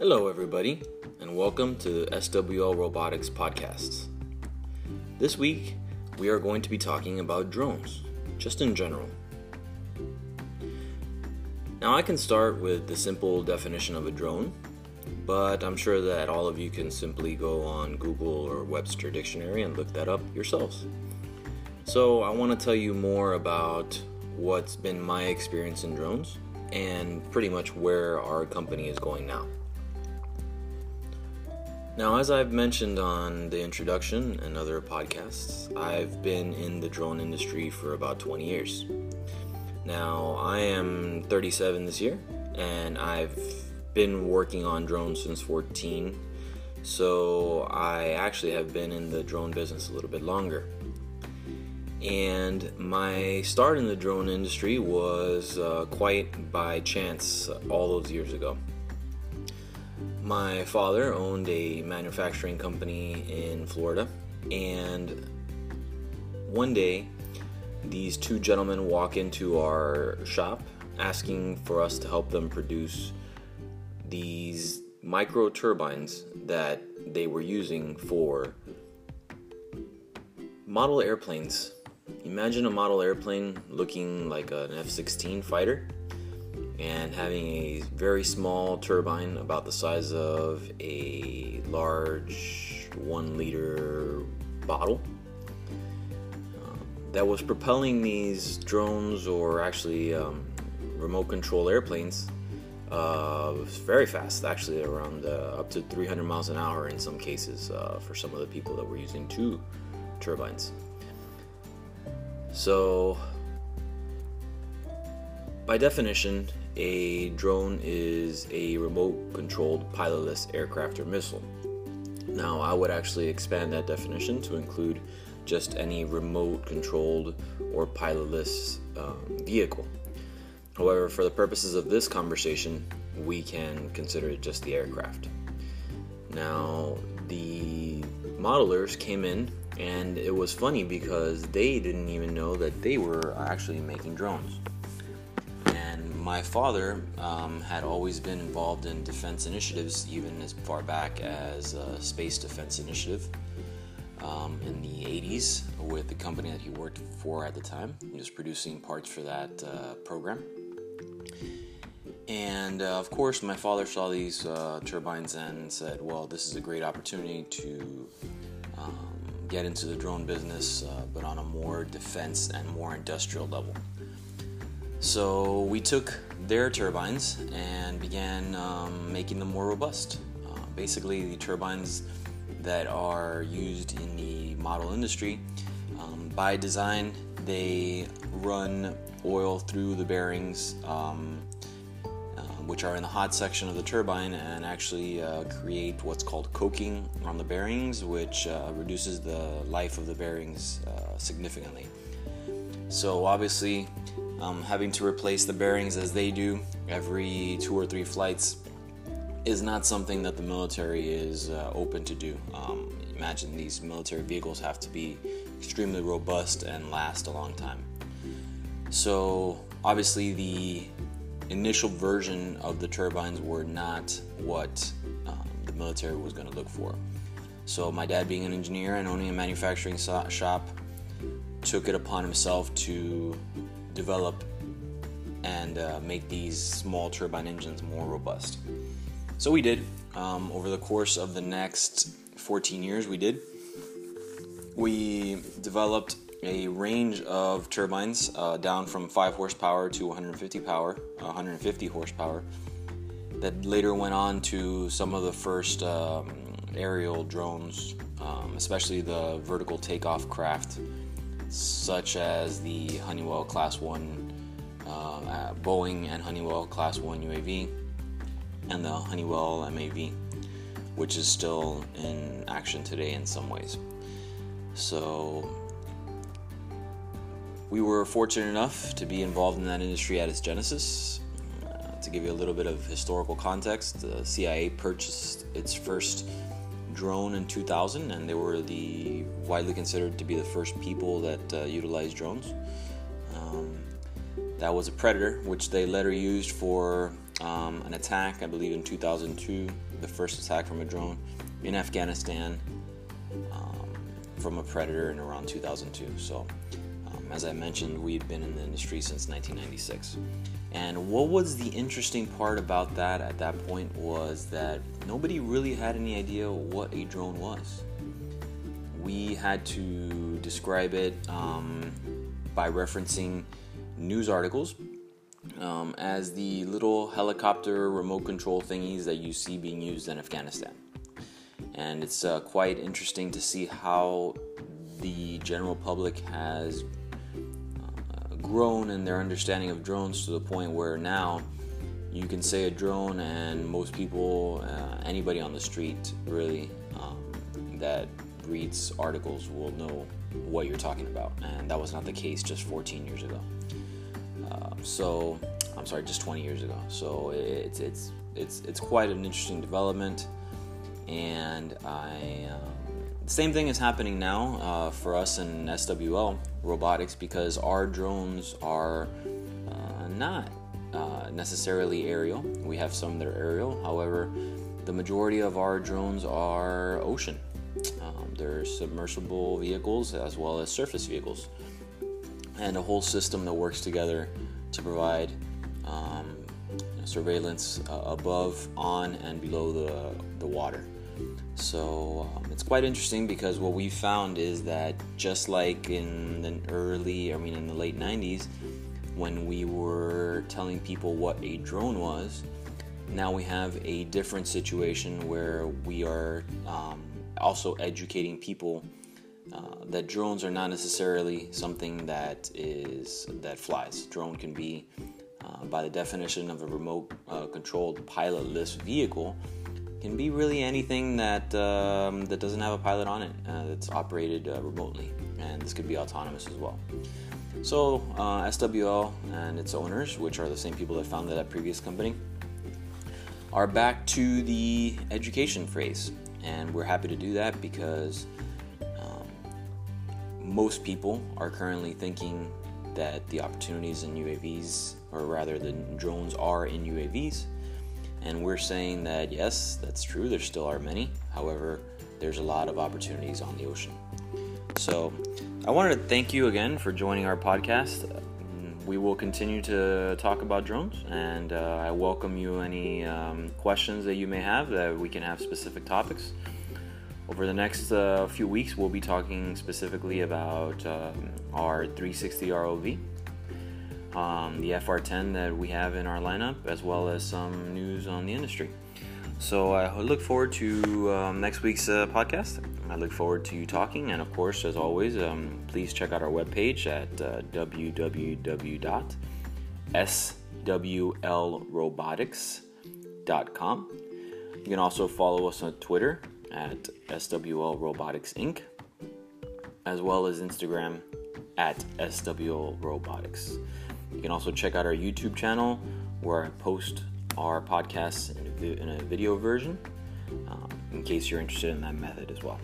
Hello, everybody, and welcome to SWL Robotics Podcasts. This week, we are going to be talking about drones, just in general. Now, I can start with the simple definition of a drone, but I'm sure that all of you can simply go on Google or Webster Dictionary and look that up yourselves. So, I want to tell you more about what's been my experience in drones and pretty much where our company is going now. Now, as I've mentioned on the introduction and other podcasts, I've been in the drone industry for about 20 years. Now, I am 37 this year, and I've been working on drones since 14, so I actually have been in the drone business a little bit longer. And my start in the drone industry was uh, quite by chance all those years ago. My father owned a manufacturing company in Florida, and one day these two gentlemen walk into our shop asking for us to help them produce these micro turbines that they were using for model airplanes. Imagine a model airplane looking like an F 16 fighter and having a very small turbine about the size of a large one liter bottle. Uh, that was propelling these drones or actually um, remote control airplanes uh, very fast actually around uh, up to 300 miles an hour in some cases uh, for some of the people that were using two turbines. So by definition a drone is a remote controlled pilotless aircraft or missile. Now, I would actually expand that definition to include just any remote controlled or pilotless um, vehicle. However, for the purposes of this conversation, we can consider it just the aircraft. Now, the modelers came in, and it was funny because they didn't even know that they were actually making drones my father um, had always been involved in defense initiatives, even as far back as a Space Defense Initiative um, in the 80s with the company that he worked for at the time. He was producing parts for that uh, program. And uh, of course, my father saw these uh, turbines and said, Well, this is a great opportunity to um, get into the drone business, uh, but on a more defense and more industrial level. So we took their turbines and began um, making them more robust. Uh, basically, the turbines that are used in the model industry, um, by design, they run oil through the bearings, um, uh, which are in the hot section of the turbine, and actually uh, create what's called coking on the bearings, which uh, reduces the life of the bearings uh, significantly. So, obviously, um, having to replace the bearings as they do every two or three flights is not something that the military is uh, open to do. Um, imagine these military vehicles have to be extremely robust and last a long time. So, obviously, the initial version of the turbines were not what um, the military was going to look for. So, my dad, being an engineer and owning a manufacturing so- shop, took it upon himself to develop and uh, make these small turbine engines more robust. So we did. Um, over the course of the next 14 years, we did. We developed a range of turbines uh, down from 5 horsepower to 150 power, 150 horsepower, that later went on to some of the first um, aerial drones, um, especially the vertical takeoff craft such as the Honeywell Class 1, uh, Boeing and Honeywell Class 1 UAV, and the Honeywell MAV, which is still in action today in some ways. So, we were fortunate enough to be involved in that industry at its genesis. Uh, to give you a little bit of historical context, the CIA purchased its first drone in 2000, and they were the widely considered to be the first people that uh, utilized drones. Um, that was a Predator, which they later used for um, an attack, I believe in 2002, the first attack from a drone in Afghanistan um, from a predator in around 2002. So, as I mentioned, we've been in the industry since 1996. And what was the interesting part about that at that point was that nobody really had any idea what a drone was. We had to describe it um, by referencing news articles um, as the little helicopter remote control thingies that you see being used in Afghanistan. And it's uh, quite interesting to see how the general public has grown in their understanding of drones to the point where now you can say a drone, and most people, uh, anybody on the street, really, um, that reads articles will know what you're talking about. And that was not the case just 14 years ago. Uh, so, I'm sorry, just 20 years ago. So it's it's it's it's quite an interesting development, and I. Um, same thing is happening now uh, for us in SWL robotics because our drones are uh, not uh, necessarily aerial. We have some that are aerial. However, the majority of our drones are ocean. Um, they're submersible vehicles as well as surface vehicles, and a whole system that works together to provide um, surveillance uh, above, on, and below the, the water. So um, it's quite interesting because what we found is that just like in the early, I mean, in the late 90s, when we were telling people what a drone was, now we have a different situation where we are um, also educating people uh, that drones are not necessarily something that is that flies. Drone can be, uh, by the definition of a remote uh, controlled pilotless vehicle, can be really anything that um, that doesn't have a pilot on it uh, that's operated uh, remotely, and this could be autonomous as well. So SWL and its owners, which are the same people that founded that previous company, are back to the education phase, and we're happy to do that because most people are currently thinking that the opportunities in UAVs, or rather the drones, are in UAVs. And we're saying that yes, that's true, there still are many. However, there's a lot of opportunities on the ocean. So I wanted to thank you again for joining our podcast. We will continue to talk about drones, and uh, I welcome you any um, questions that you may have that we can have specific topics. Over the next uh, few weeks, we'll be talking specifically about um, our 360 ROV, um, the FR10 that we have in our lineup, as well as some news on the industry. So I look forward to um, next week's uh, podcast. I look forward to you talking, and of course, as always, um, please check out our webpage at uh, www.swlrobotics.com. You can also follow us on Twitter at SWL Robotics Inc., as well as Instagram at SWL Robotics. You can also check out our YouTube channel where I post our podcasts in a, video version um, in case you're interested in that method as well.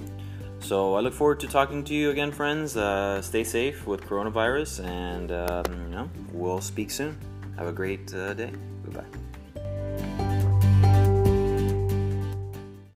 So I look forward to talking to you again, friends. Uh, stay safe with coronavirus, and um, you know, we'll speak soon. Have a great uh, day. Goodbye.